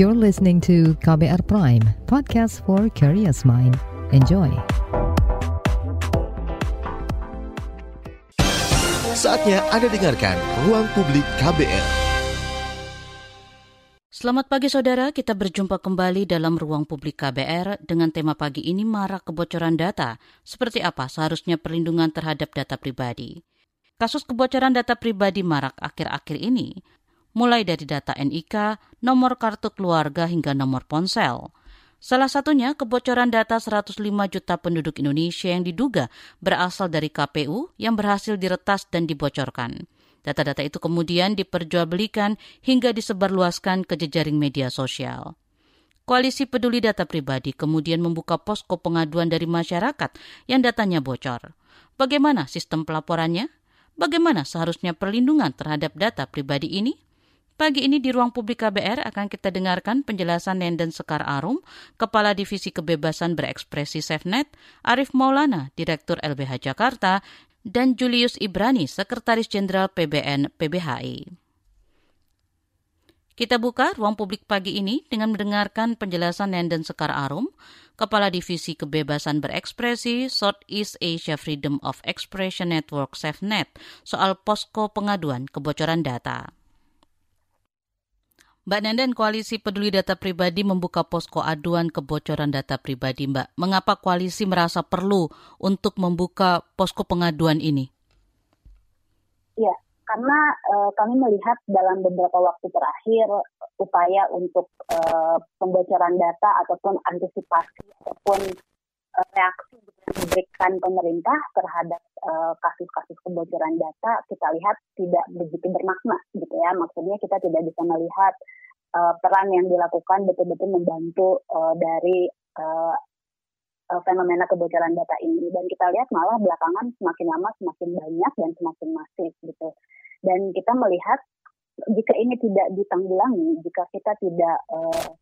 You're listening to KBR Prime, podcast for curious mind. Enjoy. Saatnya Anda dengarkan Ruang Publik KBR. Selamat pagi saudara, kita berjumpa kembali dalam Ruang Publik KBR dengan tema pagi ini marak kebocoran data. Seperti apa seharusnya perlindungan terhadap data pribadi? Kasus kebocoran data pribadi marak akhir-akhir ini mulai dari data NIK, nomor kartu keluarga hingga nomor ponsel. Salah satunya kebocoran data 105 juta penduduk Indonesia yang diduga berasal dari KPU yang berhasil diretas dan dibocorkan. Data-data itu kemudian diperjualbelikan hingga disebarluaskan ke jejaring media sosial. Koalisi Peduli Data Pribadi kemudian membuka posko pengaduan dari masyarakat yang datanya bocor. Bagaimana sistem pelaporannya? Bagaimana seharusnya perlindungan terhadap data pribadi ini? Pagi ini di ruang publik KBR akan kita dengarkan penjelasan Nenden Sekar Arum, Kepala Divisi Kebebasan Berekspresi SafeNet, Arif Maulana, Direktur LBH Jakarta, dan Julius Ibrani, Sekretaris Jenderal PBN PBHI. Kita buka ruang publik pagi ini dengan mendengarkan penjelasan Nenden Sekar Arum, Kepala Divisi Kebebasan Berekspresi Southeast Asia Freedom of Expression Network SafeNet soal posko pengaduan kebocoran data. Mbak Nenden, Koalisi Peduli Data Pribadi membuka posko aduan kebocoran data pribadi, Mbak. Mengapa koalisi merasa perlu untuk membuka posko pengaduan ini? Ya, karena uh, kami melihat dalam beberapa waktu terakhir upaya untuk uh, pembocoran data ataupun antisipasi ataupun reaksi yang diberikan pemerintah terhadap kasus-kasus uh, kebocoran data kita lihat tidak begitu bermakna gitu ya. Maksudnya kita tidak bisa melihat uh, peran yang dilakukan betul-betul membantu uh, dari uh, fenomena kebocoran data ini. Dan kita lihat malah belakangan semakin lama semakin banyak dan semakin masif gitu. Dan kita melihat jika ini tidak ditanggulangi jika kita tidak uh,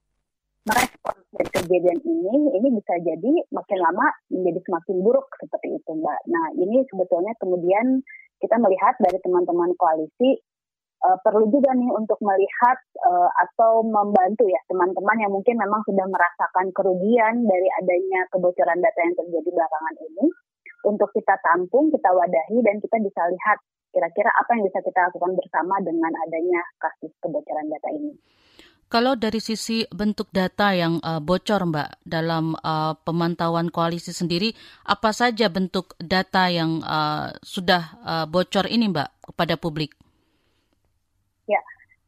merespon dari kejadian ini, ini bisa jadi makin lama menjadi semakin buruk seperti itu, Mbak. Nah, ini sebetulnya kemudian kita melihat dari teman-teman koalisi uh, perlu juga nih untuk melihat uh, atau membantu ya teman-teman yang mungkin memang sudah merasakan kerugian dari adanya kebocoran data yang terjadi belakangan ini untuk kita tampung, kita wadahi dan kita bisa lihat kira-kira apa yang bisa kita lakukan bersama dengan adanya kasus kebocoran data ini. Kalau dari sisi bentuk data yang uh, bocor, Mbak, dalam uh, pemantauan koalisi sendiri, apa saja bentuk data yang uh, sudah uh, bocor ini, Mbak, kepada publik? Ya,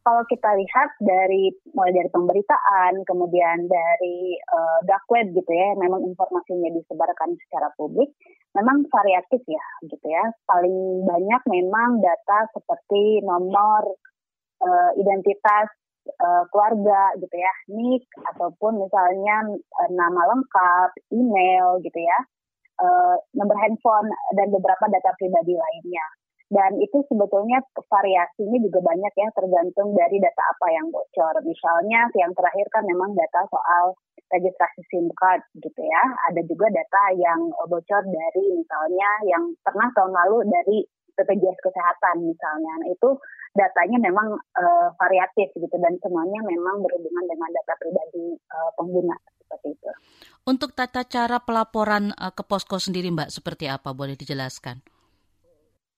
kalau kita lihat dari mulai dari pemberitaan, kemudian dari uh, dark web gitu ya, memang informasinya disebarkan secara publik, memang variatif ya, gitu ya. Paling banyak memang data seperti nomor identitas uh, keluarga gitu ya, nik ataupun misalnya uh, nama lengkap, email gitu ya, uh, nomor handphone dan beberapa data pribadi lainnya. Dan itu sebetulnya variasinya juga banyak ya tergantung dari data apa yang bocor. Misalnya yang terakhir kan memang data soal registrasi SIM card gitu ya. Ada juga data yang bocor dari misalnya yang pernah tahun lalu dari BPJS Kesehatan misalnya. Nah, itu datanya memang uh, variatif gitu dan semuanya memang berhubungan dengan data pribadi uh, pengguna seperti itu. Untuk tata cara pelaporan uh, ke posko sendiri Mbak seperti apa boleh dijelaskan?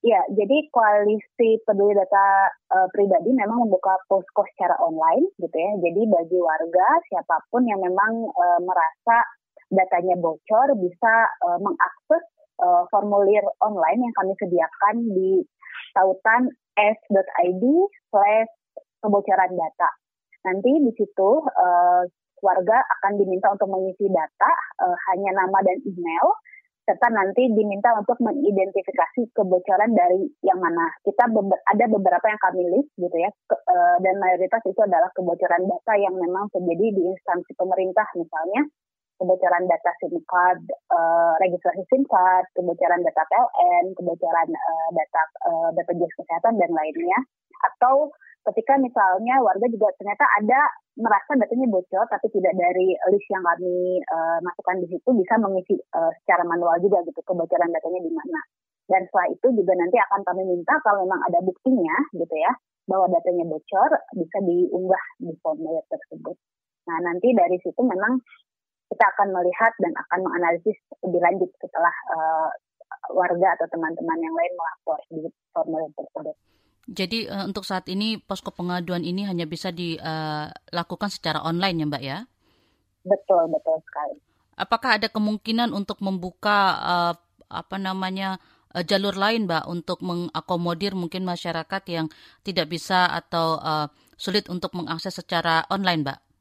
Ya, jadi koalisi peduli data uh, pribadi memang membuka posko secara online gitu ya. Jadi bagi warga siapa pun yang memang uh, merasa datanya bocor bisa uh, mengakses uh, formulir online yang kami sediakan di tautan s.id slash kebocoran data. Nanti di situ uh, warga akan diminta untuk mengisi data uh, hanya nama dan email serta nanti diminta untuk mengidentifikasi kebocoran dari yang mana. Kita beber ada beberapa yang kami list gitu ya, ke, uh, dan mayoritas itu adalah kebocoran data yang memang terjadi di instansi pemerintah misalnya kebocoran data SIM card, uh, registrasi SIM card, kebocoran data PLN, kebocoran uh, data uh, BPJS Kesehatan dan lainnya. Atau ketika misalnya warga juga ternyata ada merasa datanya bocor tapi tidak dari list yang kami uh, masukkan di situ bisa mengisi uh, secara manual juga gitu kebocoran datanya di mana. Dan setelah itu juga nanti akan kami minta kalau memang ada buktinya gitu ya bahwa datanya bocor bisa diunggah di formulir tersebut. Nah nanti dari situ memang kita akan melihat dan akan menganalisis lebih lanjut setelah uh, warga atau teman-teman yang lain melapor di formulir tersebut. Jadi uh, untuk saat ini posko pengaduan ini hanya bisa dilakukan uh, secara online ya Mbak ya? Betul, betul sekali. Apakah ada kemungkinan untuk membuka uh, apa namanya uh, jalur lain Mbak untuk mengakomodir mungkin masyarakat yang tidak bisa atau uh, sulit untuk mengakses secara online Mbak?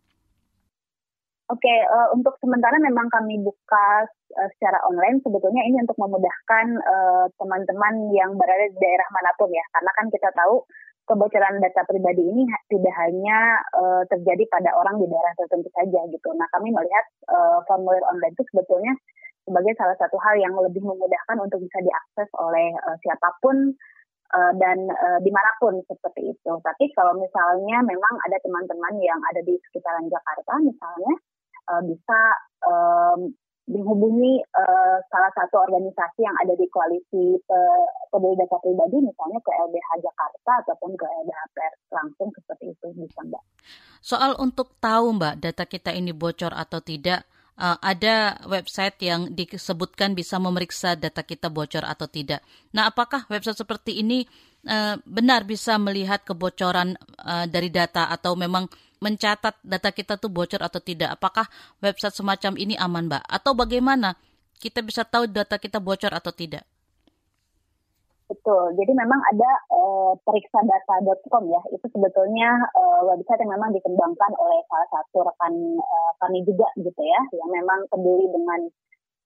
Oke, okay, uh, untuk sementara memang kami buka uh, secara online. Sebetulnya ini untuk memudahkan eh, teman-teman uh, yang berada di daerah mana pun ya, karena kan kita tahu kebocoran data pribadi ini tidak hanya uh, terjadi pada orang di daerah tertentu saja gitu. Nah, kami melihat uh, formulir online itu sebetulnya sebagai salah satu hal yang lebih memudahkan untuk bisa diakses oleh uh, siapa pun dan uh, di mana pun seperti itu. Tapi kalau misalnya memang ada teman-teman yang ada di sekitaran Jakarta misalnya uh, bisa um, menghubungi uh, salah satu organisasi yang ada di koalisi peduli data pribadi, misalnya ke LBH Jakarta ataupun ke LBH Pers langsung seperti itu bisa Mbak. Soal untuk tahu Mbak data kita ini bocor atau tidak, uh, ada website yang disebutkan bisa memeriksa data kita bocor atau tidak. Nah, apakah website seperti ini uh, benar bisa melihat kebocoran uh, dari data atau memang mencatat data kita tuh bocor atau tidak? Apakah website semacam ini aman, Mbak? Atau bagaimana kita bisa tahu data kita bocor atau tidak? Betul. Jadi memang ada uh, periksandata.com ya. Itu sebetulnya uh, website yang memang dikembangkan oleh salah satu rekan uh, kami juga gitu ya, yang memang peduli dengan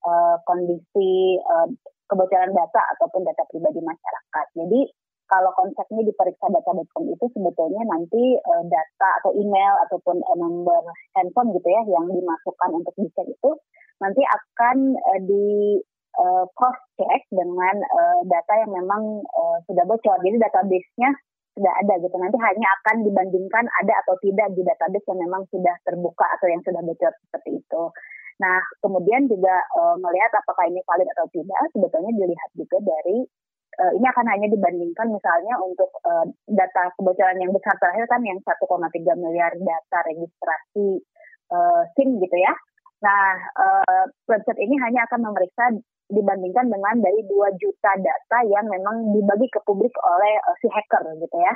uh, kondisi uh, kebocoran data ataupun data pribadi masyarakat. Jadi kalau konsepnya di periksa data.com itu sebetulnya nanti uh, data atau email ataupun uh, nomor handphone gitu ya yang dimasukkan untuk dicek itu nanti akan uh, di uh, cross check dengan uh, data yang memang uh, sudah bocor. Jadi database-nya sudah ada gitu. Nanti hanya akan dibandingkan ada atau tidak di database yang memang sudah terbuka atau yang sudah bocor seperti itu. Nah, kemudian juga uh, melihat apakah ini valid atau tidak, sebetulnya dilihat juga dari uh, ini akan hanya dibandingkan misalnya untuk uh, data kebocoran yang besar terakhir kan yang 1,3 miliar data registrasi uh, SIM gitu ya. Nah, uh, website ini hanya akan memeriksa dibandingkan dengan dari 2 juta data yang memang dibagi ke publik oleh uh, si hacker gitu ya.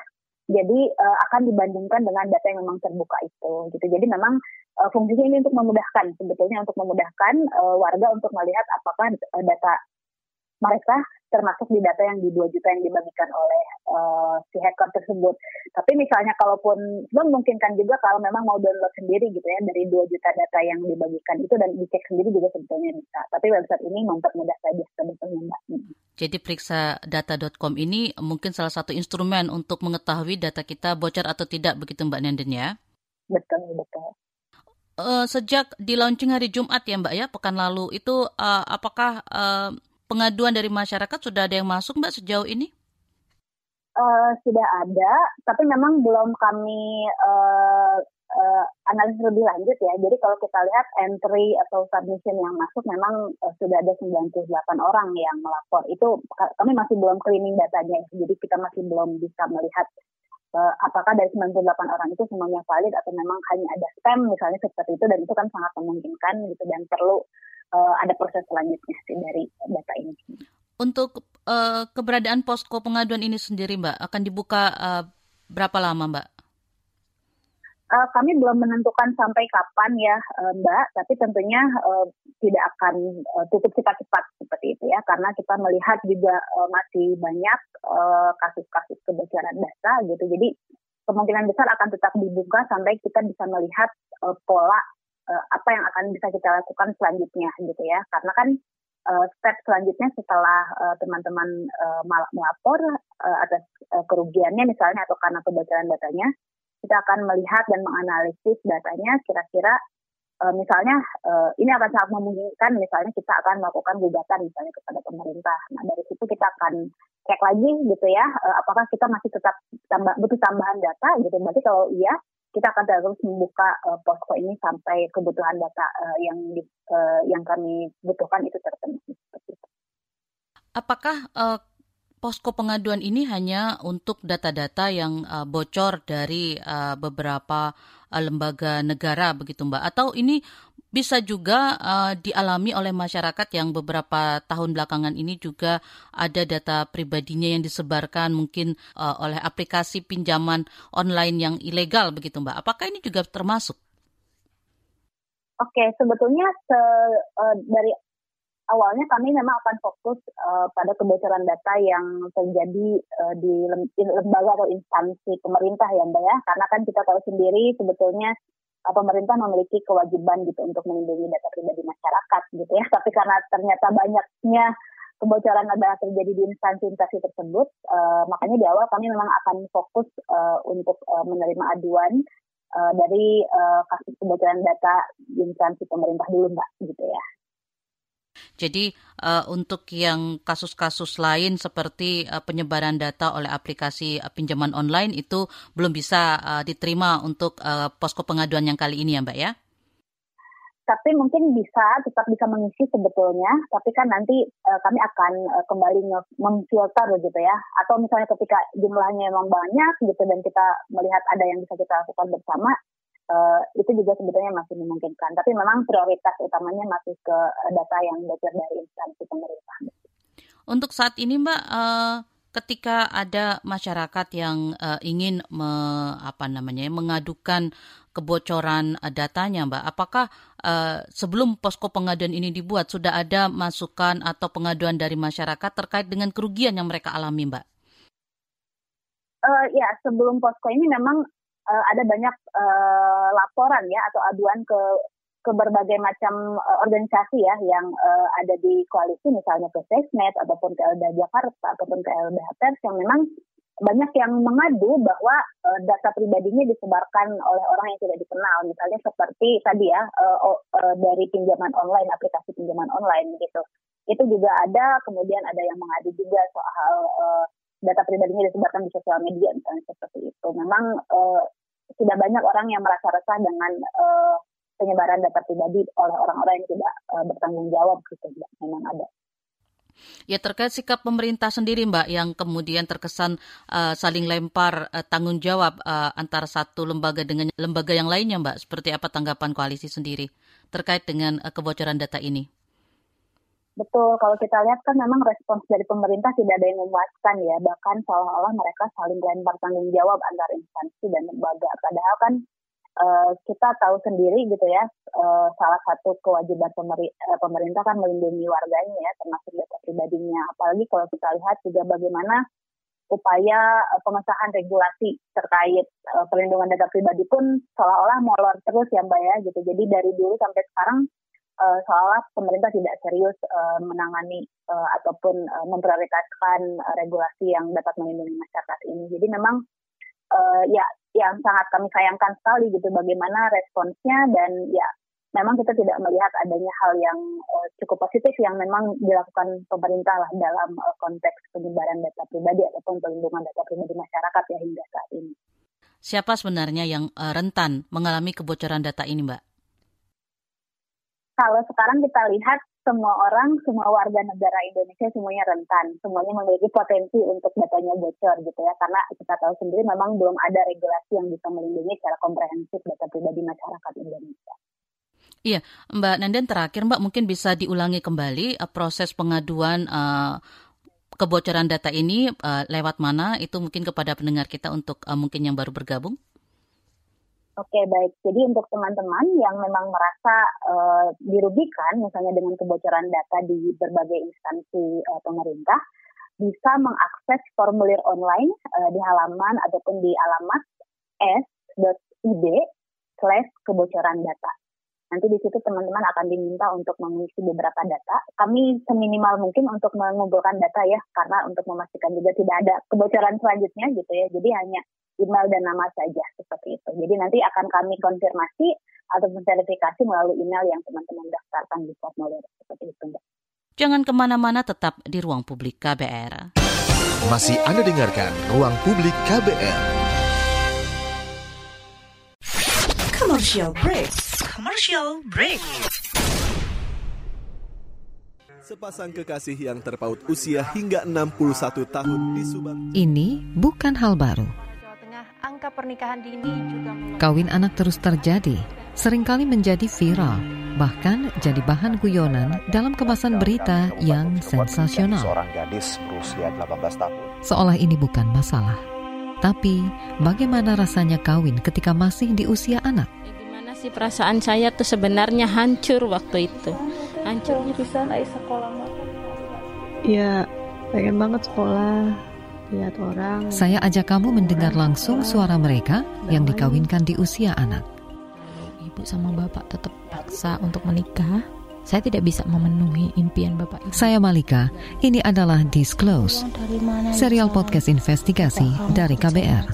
Jadi uh, akan dibandingkan dengan data yang memang terbuka itu gitu. Jadi memang uh, fungsinya ini untuk memudahkan sebetulnya untuk memudahkan uh, warga untuk melihat apakah data mereka termasuk di data yang di 2 juta yang dibagikan oleh uh, si hacker tersebut. Tapi misalnya kalaupun memungkinkan juga kalau memang mau download sendiri gitu ya dari 2 juta data yang dibagikan itu dan dicek sendiri juga sebetulnya bisa. Tapi website ini mempermudah saja sebetulnya Mbak. Jadi periksa data.com ini mungkin salah satu instrumen untuk mengetahui data kita bocor atau tidak begitu Mbak Nenden ya? Betul, betul. Uh, sejak di launching hari Jumat ya Mbak ya pekan lalu itu uh, apakah uh, pengaduan dari masyarakat sudah ada yang masuk Mbak sejauh ini? Uh, sudah ada, tapi memang belum kami uh, uh, analisis lebih lanjut ya. Jadi kalau kita lihat entry atau submission yang masuk memang uh, sudah ada 98 orang yang melapor. Itu kami masih belum cleaning datanya, jadi kita masih belum bisa melihat uh, apakah dari 98 orang itu semuanya valid atau memang hanya ada spam misalnya seperti itu dan itu kan sangat memungkinkan gitu dan perlu uh, ada proses selanjutnya sih dari data ini. Untuk uh, keberadaan posko pengaduan ini sendiri, Mbak, akan dibuka uh, berapa lama, Mbak? Uh, kami belum menentukan sampai kapan ya, uh, Mbak. Tapi tentunya uh, tidak akan uh, tutup cepat-cepat seperti itu ya, karena kita melihat juga uh, masih banyak kasus-kasus uh, kebocoran data gitu. Jadi kemungkinan besar akan tetap dibuka sampai kita bisa melihat uh, pola uh, apa yang akan bisa kita lakukan selanjutnya gitu ya karena kan uh, step selanjutnya setelah uh, teman-teman uh, melapor uh, atas uh, kerugiannya misalnya atau karena kebocoran datanya kita akan melihat dan menganalisis datanya kira-kira uh, misalnya uh, ini akan sangat memungkinkan misalnya kita akan melakukan gugatan misalnya kepada pemerintah. Nah dari situ kita akan cek lagi gitu ya uh, apakah kita masih tetap tambah butuh tambahan data gitu. Berarti kalau iya kita akan terus membuka uh, posko ini sampai kebutuhan data uh, yang di, uh, yang kami butuhkan itu terpenuhi. Apakah uh, posko pengaduan ini hanya untuk data-data yang uh, bocor dari uh, beberapa uh, lembaga negara begitu Mbak atau ini bisa juga uh, dialami oleh masyarakat yang beberapa tahun belakangan ini juga ada data pribadinya yang disebarkan mungkin uh, oleh aplikasi pinjaman online yang ilegal begitu Mbak. Apakah ini juga termasuk? Oke, sebetulnya se, uh, dari awalnya kami memang akan fokus uh, pada kebocoran data yang terjadi uh, di lembaga atau instansi pemerintah ya Mbak ya. Karena kan kita tahu sendiri sebetulnya uh, pemerintah memiliki kewajiban gitu untuk melindungi data pribadi masyarakat gitu ya. Tapi karena ternyata banyaknya kebocoran data terjadi di instansi-instansi tersebut, uh, makanya di awal kami memang akan fokus uh, untuk uh, menerima aduan uh, dari uh, kasus kebocoran data di instansi pemerintah dulu Mbak gitu ya. Jadi uh, untuk yang kasus-kasus lain seperti uh, penyebaran data oleh aplikasi uh, pinjaman online itu belum bisa uh, diterima untuk uh, posko pengaduan yang kali ini ya Mbak ya? Tapi mungkin bisa tetap bisa mengisi sebetulnya, tapi kan nanti uh, kami akan uh, kembali memfilter gitu ya. Atau misalnya ketika jumlahnya memang banyak gitu dan kita melihat ada yang bisa kita lakukan bersama, uh, itu juga sebetulnya masih memungkinkan. Tapi memang prioritas utamanya masih ke eh, data yang bocor dari instansi pemerintah. Untuk saat ini, Mbak, uh, ketika ada masyarakat yang uh, ingin me, apa namanya mengadukan kebocoran datanya, Mbak, apakah uh, sebelum posko pengaduan ini dibuat sudah ada masukan atau pengaduan dari masyarakat terkait dengan kerugian yang mereka alami, Mbak? Uh, ya, sebelum posko ini memang uh, ada banyak uh, laporan ya atau aduan ke ke berbagai macam uh, organisasi ya yang uh, ada di koalisi misalnya ke Sesnet ataupun ke LBH Jakarta ataupun ke LBH Pers yang memang banyak yang mengadu bahwa uh, data pribadinya disebarkan oleh orang yang tidak dikenal. Misalnya seperti tadi ya uh, uh, dari pinjaman online aplikasi pinjaman online gitu. Itu juga ada kemudian ada yang mengadu juga soal uh, data pribadinya disebarkan di sosial media misalnya seperti itu. Memang uh, sudah banyak orang yang merasa resah dengan uh, penyebaran data pribadi oleh orang-orang yang tidak uh, bertanggung jawab gitu Mbak. Memang ada. Ya terkait sikap pemerintah sendiri Mbak yang kemudian terkesan uh, saling lempar uh, tanggung jawab uh, antara satu lembaga dengan lembaga yang lainnya Mbak. Seperti apa tanggapan koalisi sendiri terkait dengan uh, kebocoran data ini? Betul, kalau kita lihat kan memang respons dari pemerintah tidak ada yang memuaskan ya, bahkan seolah-olah mereka saling lempar tanggung jawab antar instansi dan lembaga. Padahal kan uh, kita tahu sendiri gitu ya, uh, salah satu kewajiban pemeri uh, pemerintah kan melindungi warganya ya, termasuk data pribadinya. Apalagi kalau kita lihat juga bagaimana upaya pengesahan regulasi terkait uh, perlindungan data pribadi pun seolah-olah molor terus ya Mbak ya gitu. Jadi dari dulu sampai sekarang uh, seolah pemerintah tidak serius uh, menangani uh, ataupun uh, memprioritaskan uh, regulasi yang dapat melindungi masyarakat ini. Jadi memang uh, ya yang sangat kami sayangkan sekali gitu bagaimana responsnya dan ya memang kita tidak melihat adanya hal yang uh, cukup positif yang memang dilakukan pemerintah lah dalam uh, konteks penyebaran data pribadi ataupun perlindungan data pribadi masyarakat ya hingga saat ini. Siapa sebenarnya yang rentan mengalami kebocoran data ini, Mbak? Kalau sekarang kita lihat semua orang, semua warga negara Indonesia semuanya rentan, semuanya memiliki potensi untuk datanya bocor gitu ya, karena kita tahu sendiri memang belum ada regulasi yang bisa melindungi secara komprehensif data pribadi masyarakat Indonesia. Iya, Mbak Nandan terakhir Mbak mungkin bisa diulangi kembali uh, proses pengaduan uh, kebocoran data ini uh, lewat mana itu mungkin kepada pendengar kita untuk uh, mungkin yang baru bergabung. Oke baik, jadi untuk teman-teman yang memang merasa uh, dirugikan misalnya dengan kebocoran data di berbagai instansi uh, pemerintah, bisa mengakses formulir online uh, di halaman ataupun di alamat s.id slash kebocoran data. Nanti di situ teman-teman akan diminta untuk mengisi beberapa data. Kami seminimal mungkin untuk mengumpulkan data ya, karena untuk memastikan juga tidak ada kebocoran selanjutnya gitu ya. Jadi hanya email dan nama saja seperti itu. Jadi nanti akan kami konfirmasi atau verifikasi melalui email yang teman-teman daftarkan di formulir seperti itu. Mbak. Jangan ke mana-mana tetap di ruang publik KBR. Masih Anda dengarkan ruang publik KBR. Commercial break. Commercial break. Sepasang kekasih yang terpaut usia hingga 61 tahun di Subang. Ini bukan hal baru. Jawa Tengah, angka pernikahan dini juga Kawin anak terus terjadi, sering kali menjadi viral, bahkan jadi bahan guyonan dalam kemasan berita yang sensasional. Seorang gadis berusia 18 tahun. Seolah ini bukan masalah. Tapi, bagaimana rasanya kawin ketika masih di usia anak? Sih perasaan saya tuh sebenarnya hancur waktu itu. Hancur. bisa naik sekolah Iya, pengen banget sekolah. Lihat orang. Saya ajak kamu mendengar langsung suara mereka yang dikawinkan di usia anak. Ibu sama bapak tetap paksa untuk menikah. Saya tidak bisa memenuhi impian bapak ibu. Saya Malika, ini adalah Disclose, serial podcast investigasi dari KBR.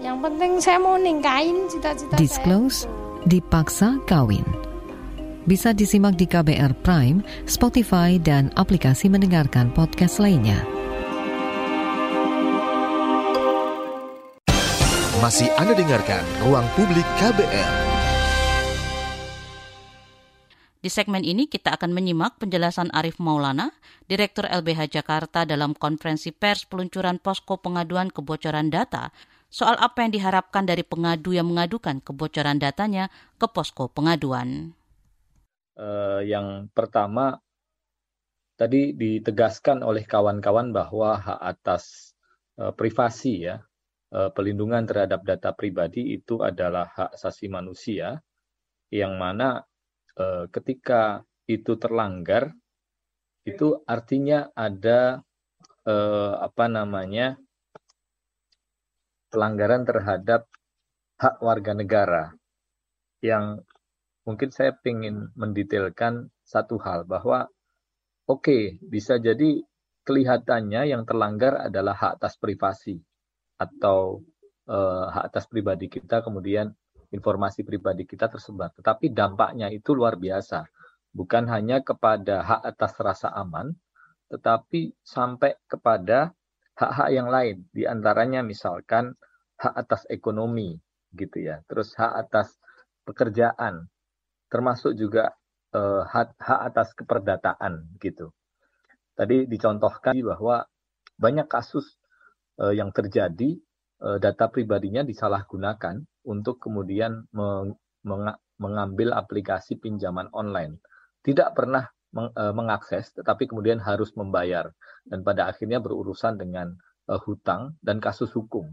Yang penting saya mau ningkain cita-cita Disclose, dipaksa kawin. Bisa disimak di KBR Prime, Spotify, dan aplikasi mendengarkan podcast lainnya. Masih Anda dengarkan Ruang Publik KBR. Di segmen ini kita akan menyimak penjelasan Arif Maulana, Direktur LBH Jakarta dalam konferensi pers peluncuran posko pengaduan kebocoran data soal apa yang diharapkan dari pengadu yang mengadukan kebocoran datanya ke posko pengaduan. Uh, yang pertama, tadi ditegaskan oleh kawan-kawan bahwa hak atas uh, privasi ya, uh, pelindungan terhadap data pribadi itu adalah hak asasi manusia, yang mana Eh, ketika itu terlanggar itu artinya ada eh, apa namanya pelanggaran terhadap hak warga negara yang mungkin saya ingin mendetailkan satu hal bahwa oke okay, bisa jadi kelihatannya yang terlanggar adalah hak atas privasi atau eh, hak atas pribadi kita kemudian informasi pribadi kita tersebar. Tetapi dampaknya itu luar biasa. Bukan hanya kepada hak atas rasa aman, tetapi sampai kepada hak-hak yang lain. Di antaranya misalkan hak atas ekonomi, gitu ya. Terus hak atas pekerjaan, termasuk juga eh, hak, hak atas keperdataan, gitu. Tadi dicontohkan bahwa banyak kasus eh, yang terjadi eh, data pribadinya disalahgunakan untuk kemudian meng, mengambil aplikasi pinjaman online. Tidak pernah mengakses, tetapi kemudian harus membayar dan pada akhirnya berurusan dengan e, hutang dan kasus hukum.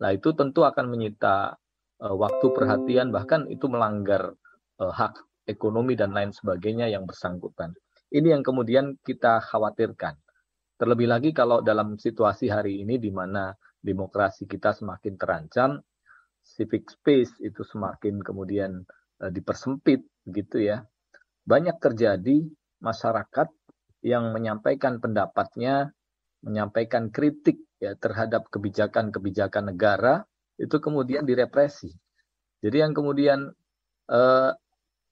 Nah itu tentu akan menyita e, waktu perhatian bahkan itu melanggar hak ekonomi dan lain sebagainya yang bersangkutan. Ini yang kemudian kita khawatirkan. Terlebih lagi kalau dalam situasi hari ini di mana demokrasi kita semakin terancam, civic space itu semakin kemudian dipersempit gitu ya. Banyak terjadi masyarakat yang menyampaikan pendapatnya, menyampaikan kritik ya terhadap kebijakan-kebijakan negara itu kemudian direpresi. Jadi yang kemudian uh,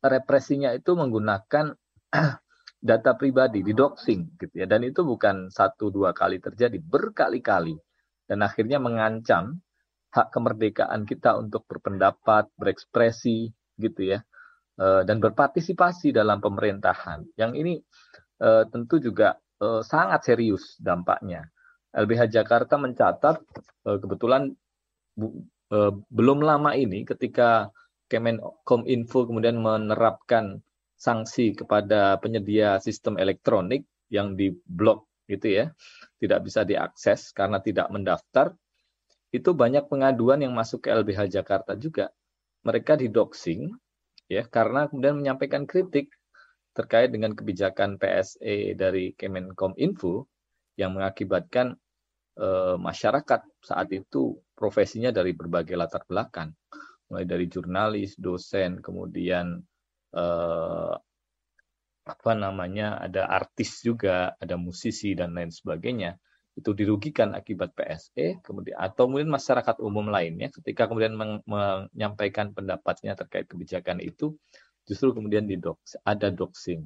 represinya itu menggunakan data pribadi, di doxing gitu ya. Dan itu bukan satu dua kali terjadi, berkali-kali. Dan akhirnya mengancam hak kemerdekaan kita untuk berpendapat, berekspresi, gitu ya, eh, dan berpartisipasi dalam pemerintahan. Yang ini eh, tentu juga eh, sangat serius dampaknya. LBH Jakarta mencatat kebetulan belum lama ini ketika Kemenkominfo kemudian menerapkan sanksi kepada penyedia sistem elektronik yang diblok gitu ya, tidak bisa diakses karena tidak mendaftar, itu banyak pengaduan yang masuk ke LBH Jakarta juga. Mereka didoxing ya karena kemudian menyampaikan kritik terkait dengan kebijakan PSE dari Kemenkominfo yang mengakibatkan e, masyarakat saat itu profesinya dari berbagai latar belakang, mulai dari jurnalis, dosen, kemudian e, apa namanya ada artis juga, ada musisi dan lain sebagainya itu dirugikan akibat PSE kemudian atau mungkin masyarakat umum lainnya ketika kemudian men menyampaikan pendapatnya terkait kebijakan itu justru kemudian didox ada doxing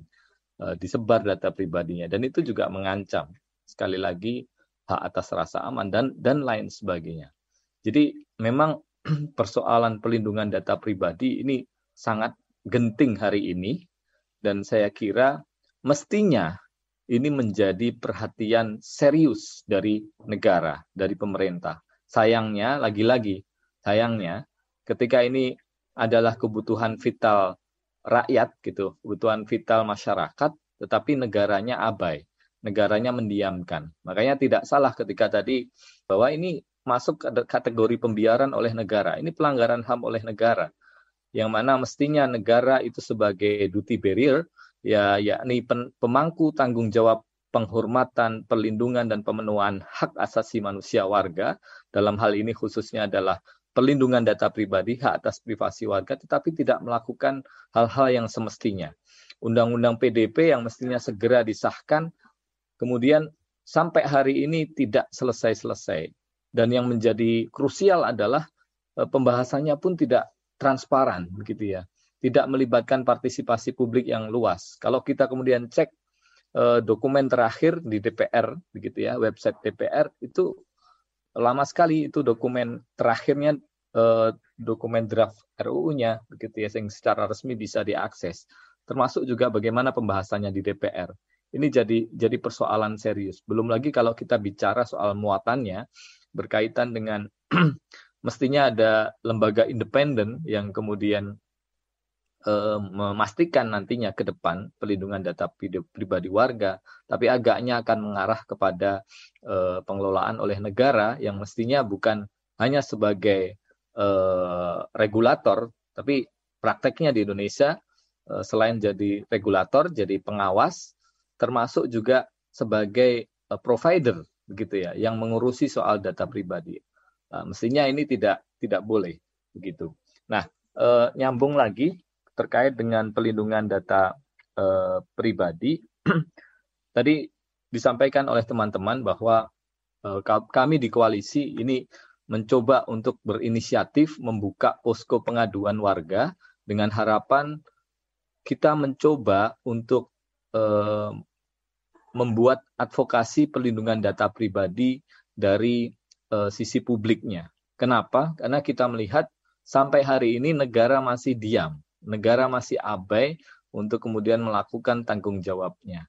uh, disebar data pribadinya dan itu juga mengancam sekali lagi hak atas rasa aman dan dan lain sebagainya. Jadi memang persoalan pelindungan data pribadi ini sangat genting hari ini dan saya kira mestinya ini menjadi perhatian serius dari negara, dari pemerintah. Sayangnya, lagi-lagi, sayangnya, ketika ini adalah kebutuhan vital rakyat, gitu, kebutuhan vital masyarakat, tetapi negaranya abai, negaranya mendiamkan. Makanya tidak salah ketika tadi bahwa ini masuk kategori pembiaran oleh negara. Ini pelanggaran HAM oleh negara. Yang mana mestinya negara itu sebagai duty barrier ya yakni pemangku tanggung jawab penghormatan, perlindungan dan pemenuhan hak asasi manusia warga dalam hal ini khususnya adalah perlindungan data pribadi, hak atas privasi warga tetapi tidak melakukan hal-hal yang semestinya. Undang-undang PDP yang mestinya segera disahkan kemudian sampai hari ini tidak selesai-selesai. Dan yang menjadi krusial adalah eh, pembahasannya pun tidak transparan begitu ya tidak melibatkan partisipasi publik yang luas. Kalau kita kemudian cek uh, dokumen terakhir di DPR, begitu ya, website DPR itu lama sekali itu dokumen terakhirnya uh, dokumen draft RUU-nya, begitu ya, yang secara resmi bisa diakses. Termasuk juga bagaimana pembahasannya di DPR. Ini jadi jadi persoalan serius. Belum lagi kalau kita bicara soal muatannya berkaitan dengan mestinya ada lembaga independen yang kemudian Eh, memastikan nantinya ke depan pelindungan data pribadi warga, tapi agaknya akan mengarah kepada uh, pengelolaan oleh negara yang mestinya bukan hanya sebagai uh, regulator, tapi prakteknya di Indonesia uh, selain jadi regulator, jadi pengawas, termasuk juga sebagai uh, provider, begitu ya, yang mengurusi soal data pribadi. Uh, mestinya ini tidak tidak boleh begitu. Nah, uh, nyambung lagi terkait dengan pelindungan data eh, pribadi, tadi disampaikan oleh teman-teman bahwa eh, kami di koalisi ini mencoba untuk berinisiatif membuka posko pengaduan warga dengan harapan kita mencoba untuk eh, membuat advokasi perlindungan data pribadi dari eh, sisi publiknya. Kenapa? Karena kita melihat sampai hari ini negara masih diam negara masih abai untuk kemudian melakukan tanggung jawabnya.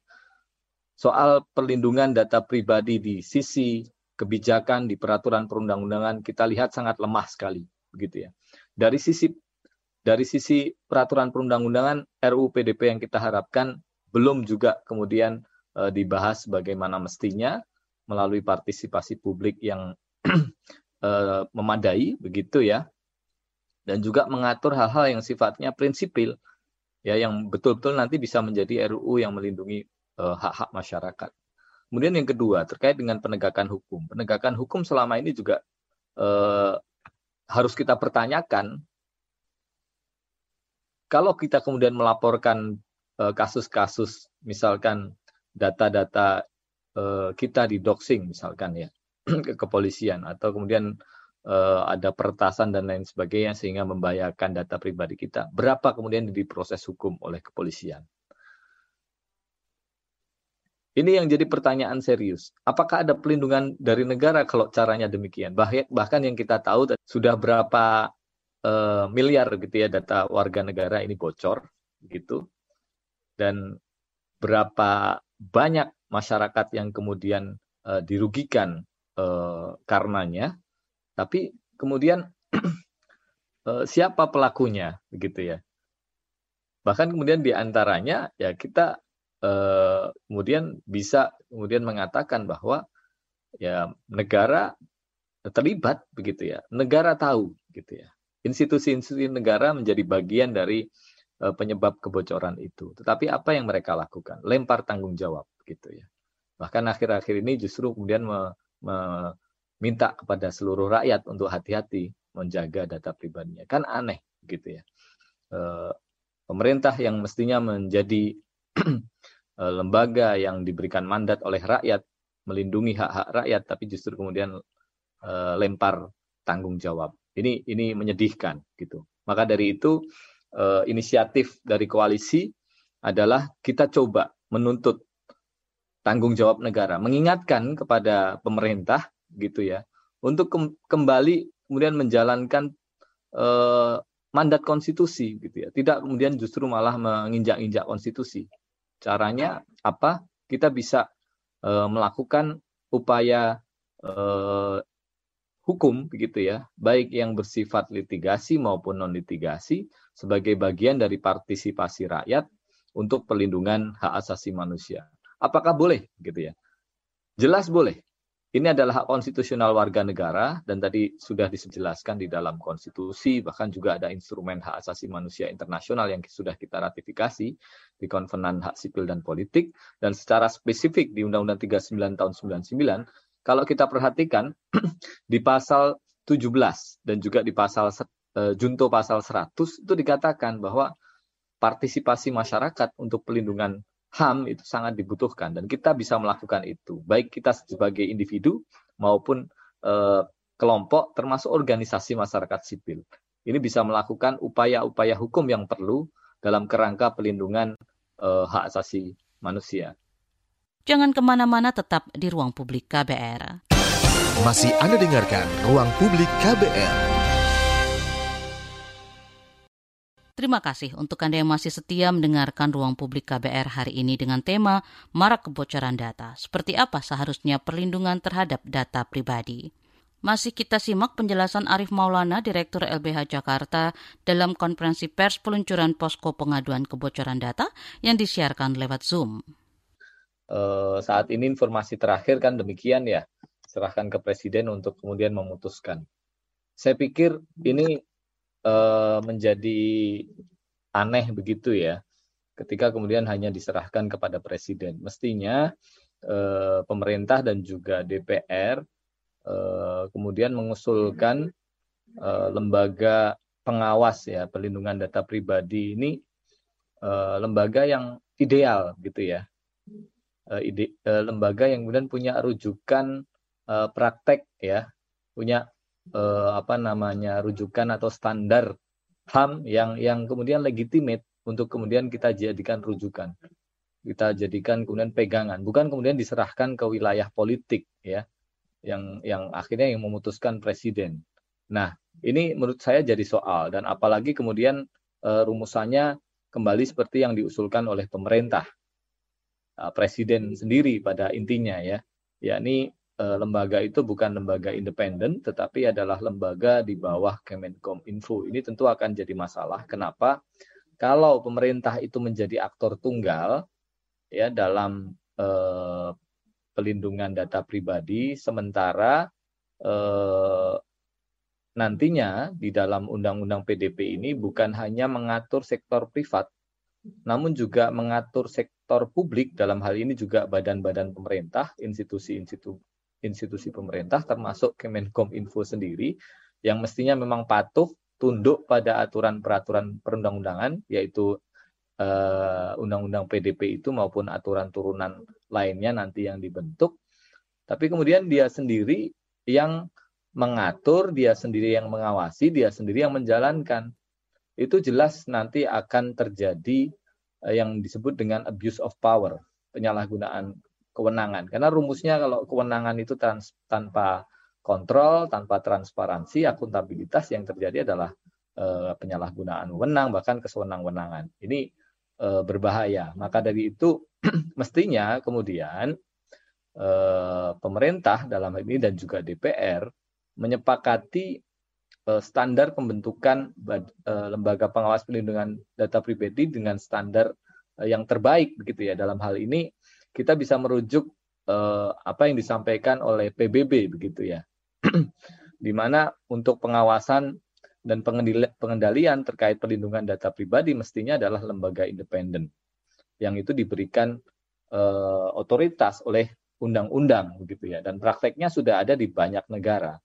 Soal perlindungan data pribadi di sisi kebijakan di peraturan perundang-undangan kita lihat sangat lemah sekali, begitu ya. Dari sisi dari sisi peraturan perundang-undangan RUU PDP yang kita harapkan belum juga kemudian e, dibahas bagaimana mestinya melalui partisipasi publik yang e, memadai, begitu ya dan juga mengatur hal-hal yang sifatnya prinsipil ya yang betul-betul nanti bisa menjadi RUU yang melindungi eh, hak-hak uh, masyarakat. Kemudian yang kedua terkait dengan penegakan hukum. Penegakan hukum selama ini juga uh, harus kita pertanyakan kalau kita kemudian melaporkan eh, kasus-kasus uh, misalkan data-data kita di doxing misalkan ya ke kepolisian atau kemudian uh, ada peretasan dan lain sebagainya sehingga membahayakan data pribadi kita. Berapa kemudian diproses hukum oleh kepolisian? Ini yang jadi pertanyaan serius. Apakah ada pelindungan dari negara kalau caranya demikian? Bahkan yang kita tahu sudah berapa uh, miliar gitu ya data warga negara ini bocor gitu. Dan berapa banyak masyarakat yang kemudian uh, dirugikan uh, karenanya tapi kemudian eh, siapa pelakunya begitu ya. Bahkan kemudian di antaranya ya kita eh, kemudian bisa kemudian mengatakan bahwa ya negara terlibat begitu ya. Negara tahu gitu ya. Institusi-institusi negara menjadi bagian dari eh, penyebab kebocoran itu. Tetapi apa yang mereka lakukan? Lempar tanggung jawab gitu ya. Bahkan akhir-akhir ini justru kemudian me, me, minta kepada seluruh rakyat untuk hati-hati menjaga data pribadinya. Kan aneh gitu ya. E, pemerintah yang mestinya menjadi e, lembaga yang diberikan mandat oleh rakyat melindungi hak-hak rakyat tapi justru kemudian e, lempar tanggung jawab. Ini ini menyedihkan gitu. Maka dari itu inisiatif dari koalisi adalah kita coba menuntut tanggung jawab negara, mengingatkan kepada pemerintah gitu ya untuk kembali kemudian menjalankan eh, mandat konstitusi gitu ya tidak kemudian justru malah menginjak-injak konstitusi caranya apa kita bisa uh, melakukan upaya uh, hukum begitu ya, baik yang bersifat litigasi maupun non litigasi sebagai bagian dari partisipasi rakyat untuk perlindungan hak asasi manusia. Apakah boleh gitu ya? Jelas boleh. Ini adalah hak konstitusional warga negara dan tadi sudah dijelaskan di dalam konstitusi bahkan juga ada instrumen hak asasi manusia internasional yang sudah kita ratifikasi di Konvenan Hak Sipil dan Politik. Dan secara spesifik di Undang-Undang 39 tahun 99 kalau kita perhatikan di pasal 17 dan juga di pasal uh, junto pasal 100 itu dikatakan bahwa partisipasi masyarakat untuk pelindungan HAM itu sangat dibutuhkan dan kita bisa melakukan itu baik kita sebagai individu maupun eh, kelompok termasuk organisasi masyarakat sipil. Ini bisa melakukan upaya-upaya hukum yang perlu dalam kerangka pelindungan eh, hak asasi manusia. Jangan ke mana-mana tetap di ruang publik KBR. Masih Anda dengarkan Ruang Publik KBR. Terima kasih untuk Anda yang masih setia mendengarkan Ruang Publik KBR hari ini dengan tema Marak Kebocoran Data. Seperti apa seharusnya perlindungan terhadap data pribadi? Masih kita simak penjelasan Arif Maulana, Direktur LBH Jakarta, dalam konferensi pers peluncuran posko pengaduan kebocoran data yang disiarkan lewat Zoom. Uh, saat ini informasi terakhir kan demikian ya, serahkan ke Presiden untuk kemudian memutuskan. Saya pikir ini uh, menjadi aneh begitu ya ketika kemudian hanya diserahkan kepada presiden. Mestinya uh, pemerintah dan juga DPR uh, kemudian mengusulkan lembaga pengawas ya perlindungan data pribadi ini lembaga yang ideal gitu ya. Lembaga yang kemudian punya rujukan praktek ya, punya eh, apa namanya rujukan atau standar HAM yang yang kemudian legitimate untuk kemudian kita jadikan rujukan. Kita jadikan kemudian pegangan, bukan kemudian diserahkan ke wilayah politik ya. Yang yang akhirnya yang memutuskan presiden. Nah, ini menurut saya jadi soal dan apalagi kemudian eh, rumusannya kembali seperti yang diusulkan oleh pemerintah. Eh, presiden sendiri pada intinya ya, yakni lembaga itu bukan lembaga independen, tetapi adalah lembaga di bawah Kemenkom Info. Ini tentu akan jadi masalah. Kenapa? Kalau pemerintah itu menjadi aktor tunggal ya dalam eh, pelindungan data pribadi, sementara eh, nantinya di dalam Undang-Undang PDP ini bukan hanya mengatur sektor privat, namun juga mengatur sektor publik dalam hal ini juga badan-badan pemerintah, institusi-institusi institusi pemerintah termasuk Kemenkom Info sendiri yang mestinya memang patuh tunduk pada aturan peraturan perundang-undangan yaitu undang eh, undang-undang PDP itu maupun aturan turunan lainnya nanti yang dibentuk. Tapi kemudian dia sendiri yang mengatur dia sendiri yang mengawasi dia sendiri yang menjalankan. Itu jelas nanti akan terjadi eh, yang disebut dengan abuse of power penyalahgunaan kewenangan. Karena rumusnya kalau kewenangan itu trans, tanpa kontrol, tanpa transparansi, akuntabilitas yang terjadi adalah e, penyalahgunaan wewenang bahkan kesewenang-wenangan. Ini e, berbahaya. Maka dari itu mestinya kemudian e, pemerintah dalam hal ini dan juga DPR menyepakati standar pembentukan lembaga pengawas perlindungan data pribadi dengan standar yang terbaik begitu ya dalam hal ini kita bisa merujuk eh, apa yang disampaikan oleh PBB begitu ya. di mana untuk pengawasan dan pengendalian terkait perlindungan data pribadi mestinya adalah lembaga independen yang itu diberikan eh, otoritas oleh undang-undang begitu ya dan prakteknya sudah ada di banyak negara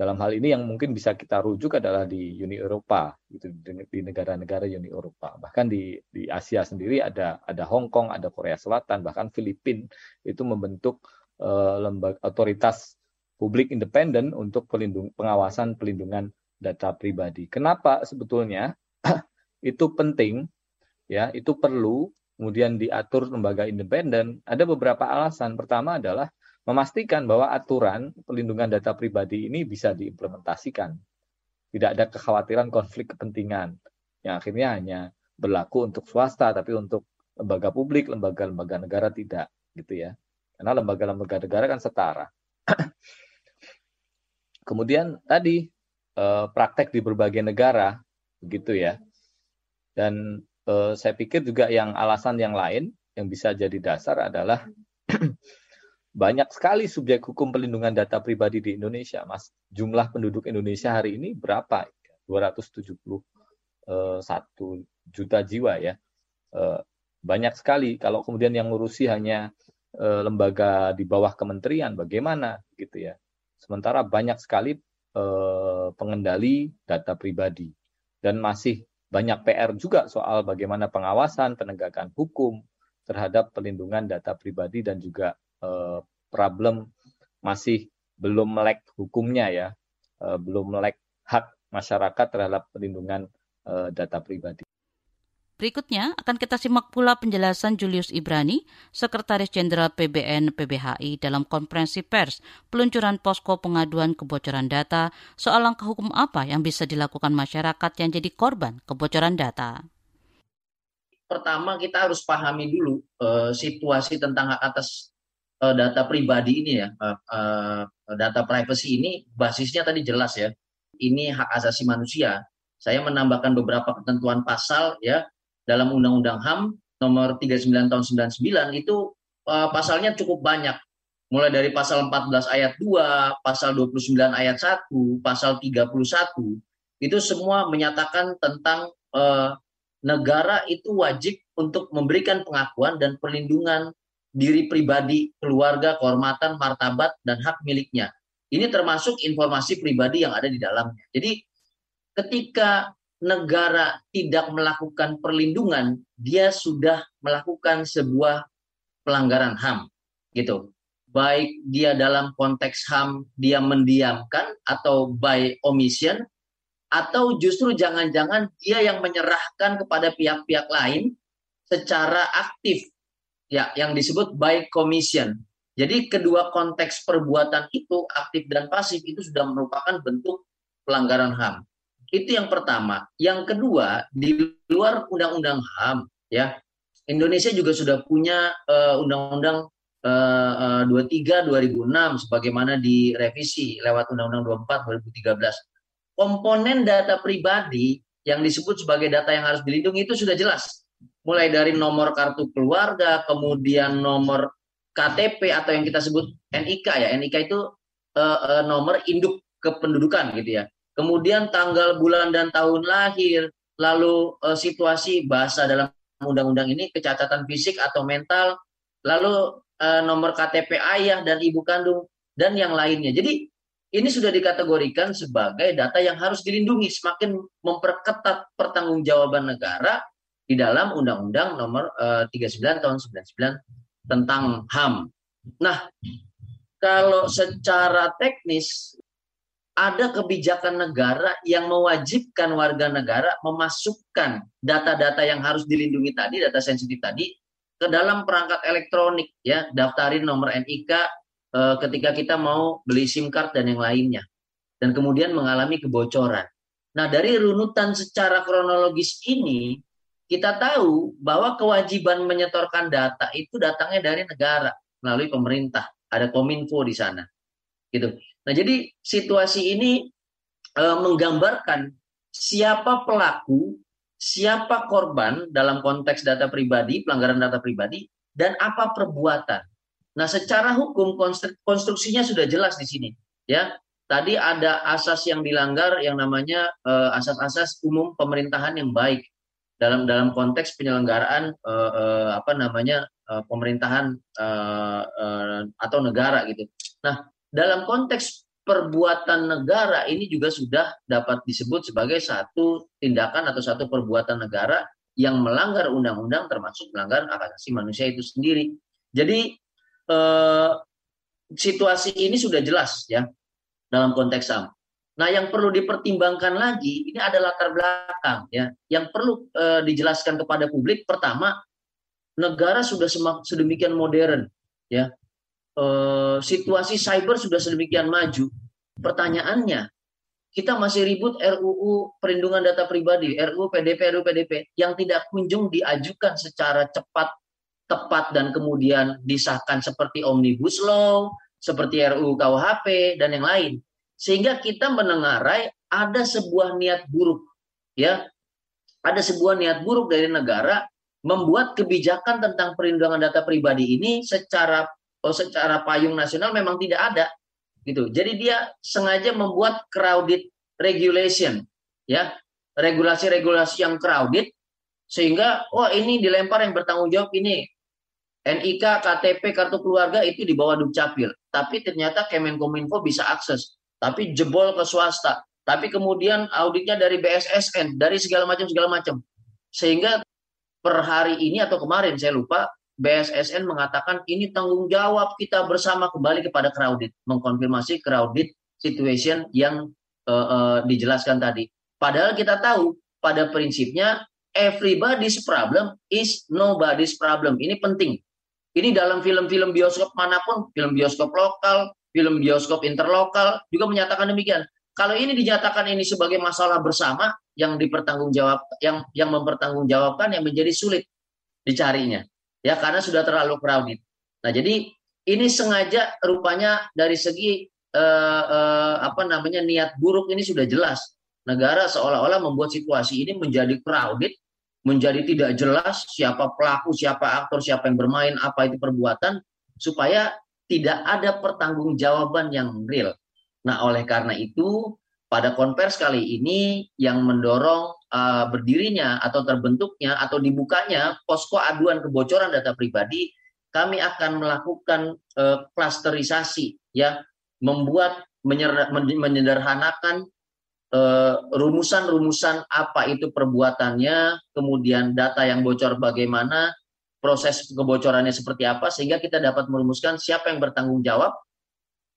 dalam hal ini yang mungkin bisa kita rujuk adalah di Uni Eropa gitu di negara-negara Uni Eropa. Bahkan di di Asia sendiri ada ada Hong Kong ada Korea Selatan bahkan Filipina itu membentuk uh, lembaga otoritas publik independen untuk pelindung pengawasan pelindungan data pribadi. Kenapa sebetulnya? Itu penting ya itu perlu kemudian diatur lembaga independen. Ada beberapa alasan. Pertama adalah memastikan bahwa aturan pelindungan data pribadi ini bisa diimplementasikan. Tidak ada kekhawatiran konflik kepentingan yang akhirnya hanya berlaku untuk swasta, tapi untuk lembaga publik, lembaga-lembaga negara tidak. gitu ya. Karena lembaga-lembaga negara kan setara. Kemudian tadi eh, praktek di berbagai negara begitu ya. Dan eh, saya pikir juga yang alasan yang lain yang bisa jadi dasar adalah banyak sekali subjek hukum pelindungan data pribadi di Indonesia, Mas. Jumlah penduduk Indonesia hari ini berapa? 271 juta jiwa ya. Eh, banyak sekali. Kalau kemudian yang ngurusi hanya eh, lembaga di bawah kementerian, bagaimana gitu ya. Sementara banyak sekali eh, pengendali data pribadi dan masih banyak PR juga soal bagaimana pengawasan penegakan hukum terhadap pelindungan data pribadi dan juga eh, problem masih belum melek hukumnya ya, eh, belum melek hak masyarakat terhadap pelindungan eh, data pribadi. Berikutnya akan kita simak pula penjelasan Julius Ibrani, Sekretaris Jenderal PBN PBHI dalam konferensi pers peluncuran posko pengaduan kebocoran data soal langkah hukum apa yang bisa dilakukan masyarakat yang jadi korban kebocoran data. Pertama kita harus pahami dulu uh, situasi tentang hak atas uh, data pribadi ini ya, uh, uh, data privacy ini basisnya tadi jelas ya, ini hak asasi manusia. Saya menambahkan beberapa ketentuan pasal ya dalam Undang-Undang HAM nomor 39 tahun 99 itu pasalnya cukup banyak. Mulai dari pasal 14 ayat 2, pasal 29 ayat 1, pasal 31 itu semua menyatakan tentang uh, negara itu wajib untuk memberikan pengakuan dan perlindungan diri pribadi, keluarga, kehormatan, martabat dan hak miliknya. Ini termasuk informasi pribadi yang ada di dalamnya. Jadi ketika negara tidak melakukan perlindungan, dia sudah melakukan sebuah pelanggaran HAM, gitu. Baik dia dalam konteks HAM dia mendiamkan atau by omission, atau justru jangan-jangan dia yang menyerahkan kepada pihak-pihak lain secara aktif, ya, yang disebut by commission. Jadi kedua konteks perbuatan itu aktif dan pasif itu sudah merupakan bentuk pelanggaran HAM. Itu yang pertama. Yang kedua, di luar undang-undang HAM, ya, Indonesia juga sudah punya uh, undang-undang uh, uh, 23 2006 sebagaimana direvisi lewat undang-undang 24 2013. Komponen data pribadi yang disebut sebagai data yang harus dilindungi itu sudah jelas. Mulai dari nomor kartu keluarga, kemudian nomor KTP atau yang kita sebut NIK ya. NIK itu uh, uh, nomor induk kependudukan gitu ya kemudian tanggal, bulan, dan tahun lahir, lalu uh, situasi bahasa dalam undang-undang ini, kecacatan fisik atau mental, lalu nomor KTP ayah dan ibu kandung, dan yang lainnya. Jadi ini sudah dikategorikan sebagai data yang harus dilindungi, semakin memperketat pertanggungjawaban negara di dalam Undang-Undang nomor uh, 39 tahun 99 tentang HAM. Nah, kalau secara teknis ada kebijakan negara yang mewajibkan warga negara memasukkan data-data yang harus dilindungi tadi, data sensitif tadi, ke dalam perangkat elektronik, ya, daftarin nomor NIK e, ketika kita mau beli SIM card dan yang lainnya, dan kemudian mengalami kebocoran. Nah, dari runutan secara kronologis ini, kita tahu bahwa kewajiban menyetorkan data itu datangnya dari negara melalui pemerintah, ada kominfo di sana, gitu. Nah, jadi situasi ini e, menggambarkan siapa pelaku, siapa korban dalam konteks data pribadi, pelanggaran data pribadi, dan apa perbuatan. Nah, secara hukum konstruksinya sudah jelas di sini, ya. Tadi ada asas yang dilanggar yang namanya eh, asas-asas umum pemerintahan yang baik dalam dalam konteks penyelenggaraan uh, uh, apa namanya uh, pemerintahan uh, uh, atau negara gitu. Nah, dalam konteks perbuatan negara ini juga sudah dapat disebut sebagai satu tindakan atau satu perbuatan negara yang melanggar undang-undang termasuk melanggar hak asasi manusia itu sendiri. Jadi eh, situasi ini sudah jelas ya dalam konteks HAM. Nah, yang perlu dipertimbangkan lagi ini ada latar belakang ya, yang perlu eh, dijelaskan kepada publik. Pertama, negara sudah sedemikian modern ya, Eh, situasi cyber sudah sedemikian maju. Pertanyaannya, kita masih ribut RUU perlindungan data pribadi, RUU PDP, RUU PDP yang tidak kunjung diajukan secara cepat tepat dan kemudian disahkan seperti Omnibus Law, seperti RUU KUHP dan yang lain. Sehingga kita menengarai ada sebuah niat buruk ya. Ada sebuah niat buruk dari negara membuat kebijakan tentang perlindungan data pribadi ini secara oh, secara payung nasional memang tidak ada gitu. Jadi dia sengaja membuat crowded regulation ya, regulasi-regulasi yang crowded sehingga oh ini dilempar yang bertanggung jawab ini NIK, KTP, kartu keluarga itu di bawah Dukcapil. Tapi ternyata Kemenkominfo bisa akses. Tapi jebol ke swasta. Tapi kemudian auditnya dari BSSN, dari segala macam segala macam. Sehingga per hari ini atau kemarin saya lupa BSSN mengatakan ini tanggung jawab kita bersama kembali kepada crowded, mengkonfirmasi crowded situation yang uh, uh, dijelaskan tadi. Padahal kita tahu pada prinsipnya everybody's problem is nobody's problem. Ini penting. Ini dalam film-film bioskop mana pun, film bioskop lokal, film bioskop interlokal juga menyatakan demikian. Kalau ini dinyatakan ini sebagai masalah bersama yang dipertanggungjawab yang yang mempertanggungjawabkan yang menjadi sulit dicarinya. Ya karena sudah terlalu crowded. Nah, jadi ini sengaja rupanya dari segi eh, eh, apa namanya niat buruk ini sudah jelas. Negara seolah-olah membuat situasi ini menjadi crowded menjadi tidak jelas siapa pelaku, siapa aktor, siapa yang bermain, apa itu perbuatan, supaya tidak ada pertanggungjawaban yang real. Nah, oleh karena itu, pada konvers kali ini yang mendorong uh, berdirinya atau terbentuknya atau dibukanya posko aduan kebocoran data pribadi, kami akan melakukan uh, klasterisasi, ya, membuat menyederhanakan Eh, rumusan-rumusan apa itu perbuatannya, kemudian data yang bocor bagaimana, proses kebocorannya seperti apa, sehingga kita dapat merumuskan siapa yang bertanggung jawab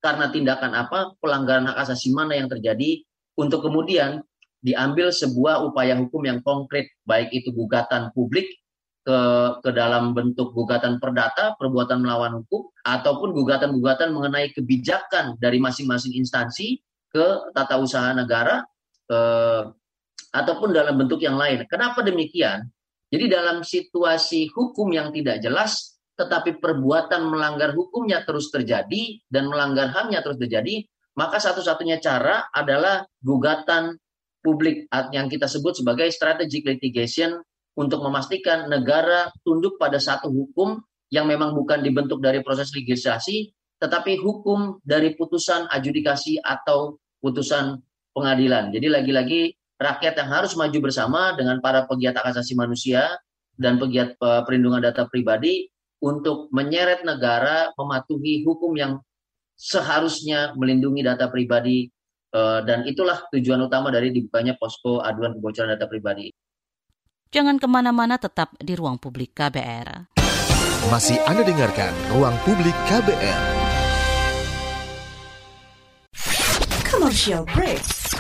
karena tindakan apa, pelanggaran hak asasi mana yang terjadi, untuk kemudian diambil sebuah upaya hukum yang konkret, baik itu gugatan publik ke ke dalam bentuk gugatan perdata, perbuatan melawan hukum, ataupun gugatan-gugatan mengenai kebijakan dari masing-masing instansi ke tata usaha negara eh, ataupun dalam bentuk yang lain. Kenapa demikian? Jadi dalam situasi hukum yang tidak jelas, tetapi perbuatan melanggar hukumnya terus terjadi dan melanggar hamnya terus terjadi, maka satu-satunya cara adalah gugatan publik yang kita sebut sebagai strategic litigation untuk memastikan negara tunduk pada satu hukum yang memang bukan dibentuk dari proses legislasi, tetapi hukum dari putusan adjudikasi atau putusan pengadilan. Jadi lagi-lagi rakyat yang harus maju bersama dengan para pegiat hak asasi manusia dan pegiat eh, perlindungan data pribadi untuk menyeret negara mematuhi hukum yang seharusnya melindungi data pribadi eh, dan itulah tujuan utama dari dibukanya posko aduan kebocoran data pribadi. Jangan ke mana-mana tetap di ruang publik KBR. Masih Anda dengarkan Ruang Publik KBR. Commercial break.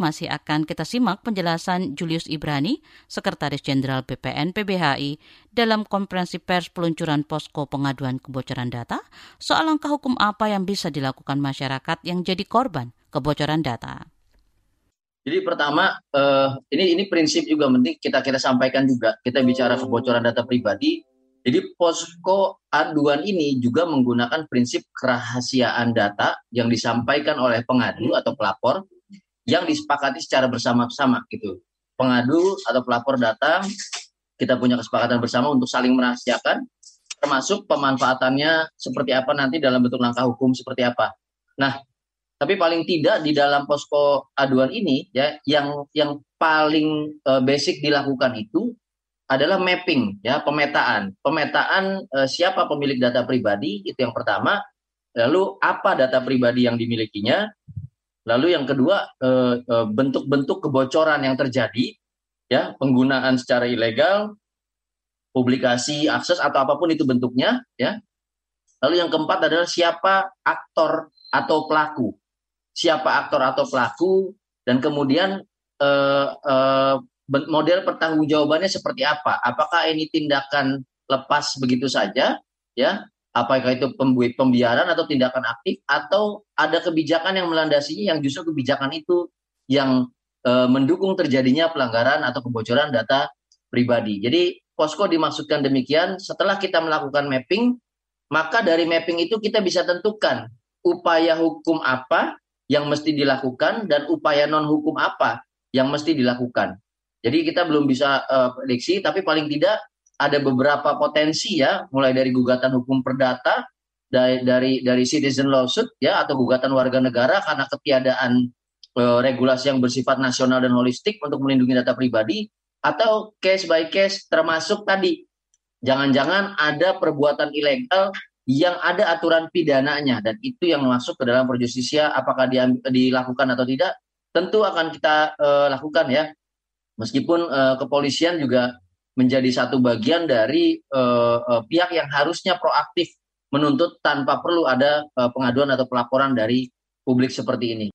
masih akan kita simak penjelasan Julius Ibrani, Sekretaris Jenderal BPN PBHI, dalam konferensi pers peluncuran posko pengaduan kebocoran data soal langkah hukum apa yang bisa dilakukan masyarakat yang jadi korban kebocoran data. Jadi pertama, eh, ini ini prinsip juga penting kita kita sampaikan juga. Kita bicara kebocoran data pribadi, Jadi posko aduan ini juga menggunakan prinsip kerahasiaan data yang disampaikan oleh pengadu atau pelapor yang disepakati secara bersama-sama gitu. Pengadu atau pelapor datang, kita punya kesepakatan bersama untuk saling merahasiakan, termasuk pemanfaatannya seperti apa nanti dalam bentuk langkah hukum seperti apa. Nah, tapi paling tidak di dalam posko aduan ini ya yang yang paling uh, basic dilakukan itu adalah mapping ya pemetaan pemetaan uh, siapa pemilik data pribadi itu yang pertama lalu apa data pribadi yang dimilikinya lalu yang kedua uh, uh, bentuk-bentuk kebocoran yang terjadi ya penggunaan secara ilegal publikasi akses atau apa pun itu bentuknya ya lalu yang keempat adalah siapa aktor atau pelaku siapa aktor atau pelaku dan kemudian uh, model pertanggungjawabannya seperti apa? Apakah ini tindakan lepas begitu saja, ya? Apakah itu pembiaran atau tindakan aktif atau ada kebijakan yang melandasinya yang justru kebijakan itu yang e, mendukung terjadinya pelanggaran atau kebocoran data pribadi. Jadi posko dimaksudkan demikian setelah kita melakukan mapping, maka dari mapping itu kita bisa tentukan upaya hukum apa yang mesti dilakukan dan upaya non hukum apa yang mesti dilakukan. Jadi kita belum bisa uh, prediksi, tapi paling tidak ada beberapa potensi ya, mulai dari gugatan hukum perdata, dari dari dari citizen lawsuit ya atau gugatan warga negara karena ketiadaan uh, regulasi yang bersifat nasional dan holistik untuk melindungi data pribadi atau case by case termasuk tadi. Jangan-jangan ada perbuatan ilegal yang ada aturan pidananya dan itu yang masuk ke dalam perjustisia apakah dilakukan atau tidak tentu akan kita uh, lakukan ya. Meskipun uh, kepolisian juga menjadi satu bagian dari uh, uh, pihak yang harusnya proaktif menuntut tanpa perlu ada uh, pengaduan atau pelaporan dari publik seperti ini.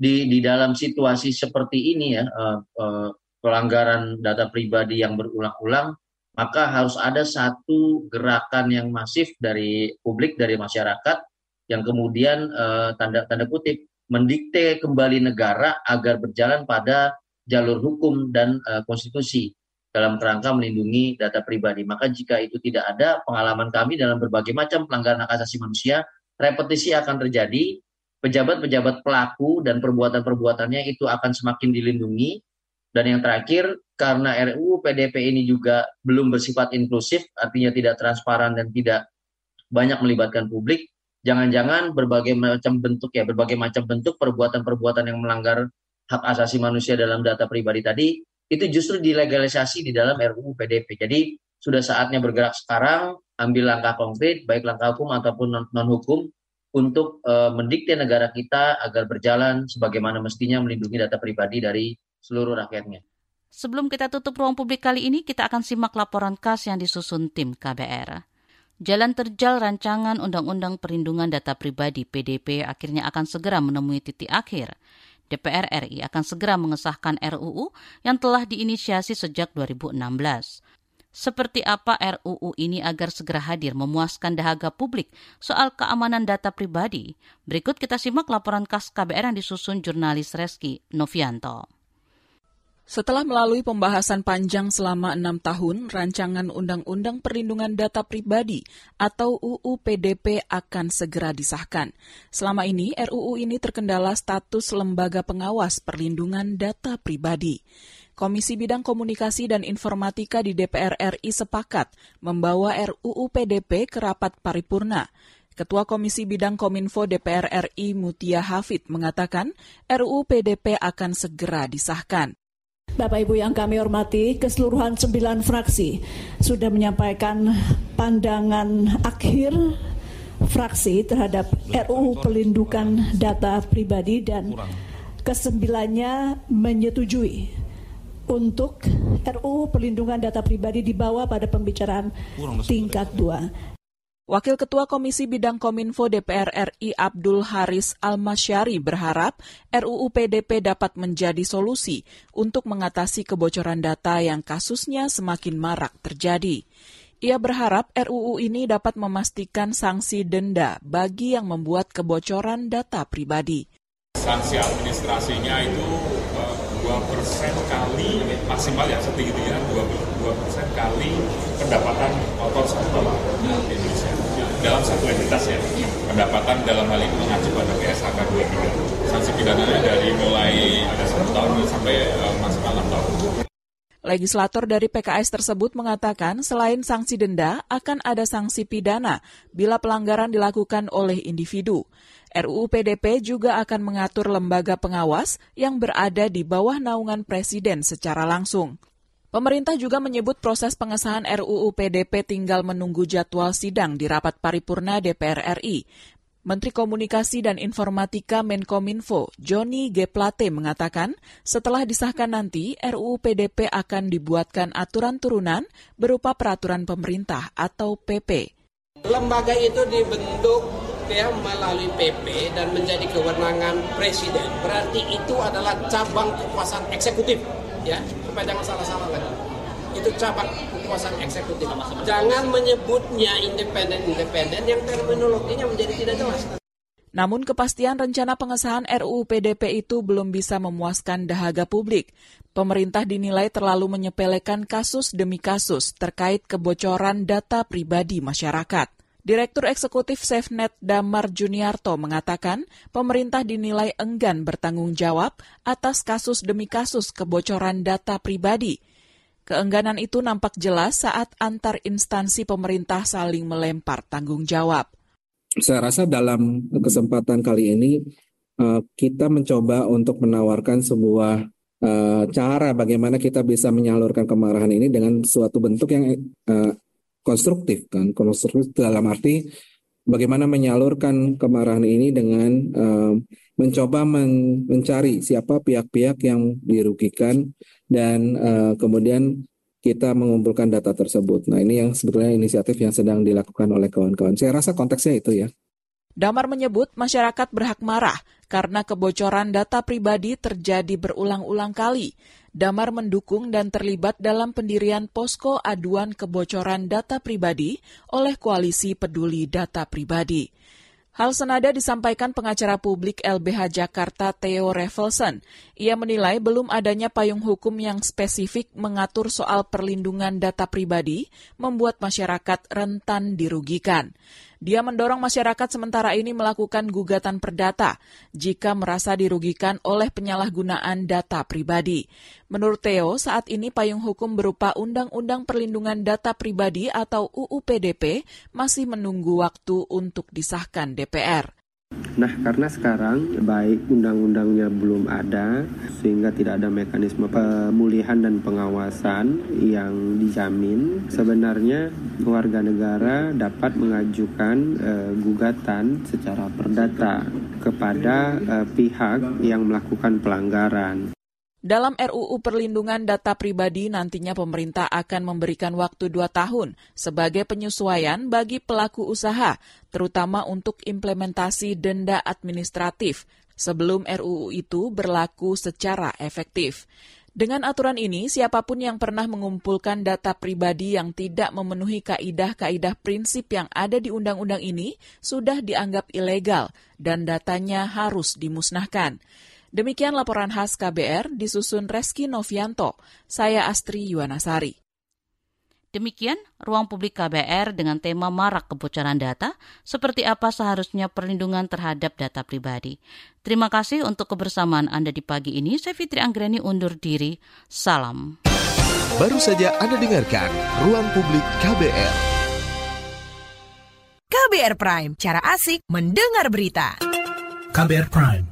Di di dalam situasi seperti ini ya uh, uh, pelanggaran data pribadi yang berulang-ulang maka harus ada satu gerakan yang masif dari publik dari masyarakat yang kemudian tanda tanda kutip mendikte kembali negara agar berjalan pada jalur hukum dan konstitusi dalam kerangka melindungi data pribadi. Maka jika itu tidak ada, pengalaman kami dalam berbagai macam pelanggaran hak asasi manusia, repetisi akan terjadi, pejabat-pejabat pelaku dan perbuatan-perbuatannya itu akan semakin dilindungi. Dan yang terakhir, karena RUU PDP ini juga belum bersifat inklusif, artinya tidak transparan dan tidak banyak melibatkan publik, jangan-jangan berbagai macam bentuk ya, berbagai macam bentuk perbuatan-perbuatan yang melanggar hak asasi manusia dalam data pribadi tadi itu justru dilegalisasi di dalam RUU PDP. Jadi sudah saatnya bergerak sekarang, ambil langkah konkret, baik langkah hukum ataupun non hukum untuk uh, mendikte negara kita agar berjalan sebagaimana mestinya melindungi data pribadi dari seluruh rakyatnya. Sebelum kita tutup ruang publik kali ini, kita akan simak laporan khas yang disusun tim KBR. Jalan terjal rancangan Undang-Undang Perlindungan Data Pribadi PDP akhirnya akan segera menemui titik akhir. DPR RI akan segera mengesahkan RUU yang telah diinisiasi sejak 2016. Seperti apa RUU ini agar segera hadir memuaskan dahaga publik soal keamanan data pribadi? Berikut kita simak laporan khas KBR yang disusun jurnalis Reski Novianto. Setelah melalui pembahasan panjang selama enam tahun, rancangan Undang-Undang Perlindungan Data Pribadi atau UU PDP akan segera disahkan. Selama ini, RUU ini terkendala status lembaga pengawas perlindungan data pribadi. Komisi Bidang Komunikasi dan Informatika di DPR RI sepakat membawa RUU PDP ke rapat paripurna. Ketua Komisi Bidang Kominfo DPR RI Mutia Hafid mengatakan RUU PDP akan segera disahkan. Bapak Ibu yang kami hormati, keseluruhan sembilan fraksi sudah menyampaikan pandangan akhir fraksi terhadap RUU Pelindungan Data Pribadi dan kesembilannya menyetujui untuk RUU Pelindungan Data Pribadi dibawa pada pembicaraan tingkat dua. Wakil Ketua Komisi Bidang Kominfo DPR RI Abdul Haris Almasyari berharap RUU PDP dapat menjadi solusi untuk mengatasi kebocoran data yang kasusnya semakin marak terjadi. Ia berharap RUU ini dapat memastikan sanksi denda bagi yang membuat kebocoran data pribadi. Sanksi administrasinya itu 2 persen kali maksimal ya setinggi-tingginya dua persen kali pendapatan kotor satu di Indonesia. Dalam satu entitas ya pendapatan dalam hal ini mengacu pada PSHK 23 sanksi pidananya dari mulai ada satu tahun sampai uh, maksimal enam tahun. Legislator dari PKS tersebut mengatakan selain sanksi denda akan ada sanksi pidana bila pelanggaran dilakukan oleh individu. RUU PDP juga akan mengatur lembaga pengawas yang berada di bawah naungan presiden secara langsung. Pemerintah juga menyebut proses pengesahan RUU PDP tinggal menunggu jadwal sidang di rapat paripurna DPR RI. Menteri Komunikasi dan Informatika Menkominfo, Joni G. Plate mengatakan, setelah disahkan nanti, RUU PDP akan dibuatkan aturan turunan berupa peraturan pemerintah atau PP. Lembaga itu dibentuk ya melalui PP dan menjadi kewenangan presiden. Berarti itu adalah cabang kekuasaan eksekutif, ya supaya jangan salah-salah lagi. Itu cabang kekuasaan eksekutif. Jangan menyebutnya independen-independen yang terminologinya menjadi tidak jelas. Namun kepastian rencana pengesahan RUU PDP itu belum bisa memuaskan dahaga publik. Pemerintah dinilai terlalu menyepelekan kasus demi kasus terkait kebocoran data pribadi masyarakat. Direktur Eksekutif SafeNet Damar Juniarto mengatakan pemerintah dinilai enggan bertanggung jawab atas kasus demi kasus kebocoran data pribadi. Keengganan itu nampak jelas saat antar instansi pemerintah saling melempar tanggung jawab. Saya rasa dalam kesempatan kali ini eh, kita mencoba untuk menawarkan sebuah eh, cara bagaimana kita bisa menyalurkan kemarahan ini dengan suatu bentuk yang eh, konstruktif kan konstruktif dalam arti bagaimana menyalurkan kemarahan ini dengan mencoba mencari siapa pihak-pihak yang dirugikan dan uh, kemudian kita mengumpulkan data tersebut. Nah, ini yang sebetulnya inisiatif yang sedang dilakukan oleh kawan-kawan. Saya rasa konteksnya itu ya. Damar menyebut masyarakat berhak marah karena kebocoran data pribadi terjadi berulang-ulang kali. Damar mendukung dan terlibat dalam pendirian posko aduan kebocoran data pribadi oleh Koalisi Peduli Data Pribadi. Hal senada disampaikan pengacara publik LBH Jakarta Theo Revelson. Ia menilai belum adanya payung hukum yang spesifik mengatur soal perlindungan data pribadi membuat masyarakat rentan dirugikan. Dia mendorong masyarakat sementara ini melakukan gugatan perdata jika merasa dirugikan oleh penyalahgunaan data pribadi. Menurut Theo, saat ini payung hukum berupa Undang-Undang Perlindungan Data Pribadi atau UU PDP masih menunggu waktu untuk disahkan DPR. Nah, karena sekarang baik undang-undangnya belum ada, sehingga tidak ada mekanisme pemulihan dan pengawasan yang dijamin, sebenarnya warga negara dapat mengajukan uh, gugatan secara perdata kepada uh, pihak yang melakukan pelanggaran. Dalam RUU Perlindungan Data Pribadi nantinya pemerintah akan memberikan waktu dua tahun sebagai penyesuaian bagi pelaku usaha, terutama untuk implementasi denda administratif sebelum RUU itu berlaku secara efektif. Dengan aturan ini, siapa pun yang pernah mengumpulkan data pribadi yang tidak memenuhi kaidah-kaidah prinsip yang ada di undang-undang ini sudah dianggap ilegal dan datanya harus dimusnahkan. Demikian laporan khas KBR disusun Reski Novianto. Saya Astri Yuwanasari. Demikian ruang publik KBR dengan tema marak kebocoran data, seperti apa seharusnya perlindungan terhadap data pribadi. Terima kasih untuk kebersamaan Anda di pagi ini. Saya Fitri Anggreni undur diri. Salam. Baru saja Anda dengarkan Ruang Publik KBR. KBR Prime, cara asik mendengar berita. KBR Prime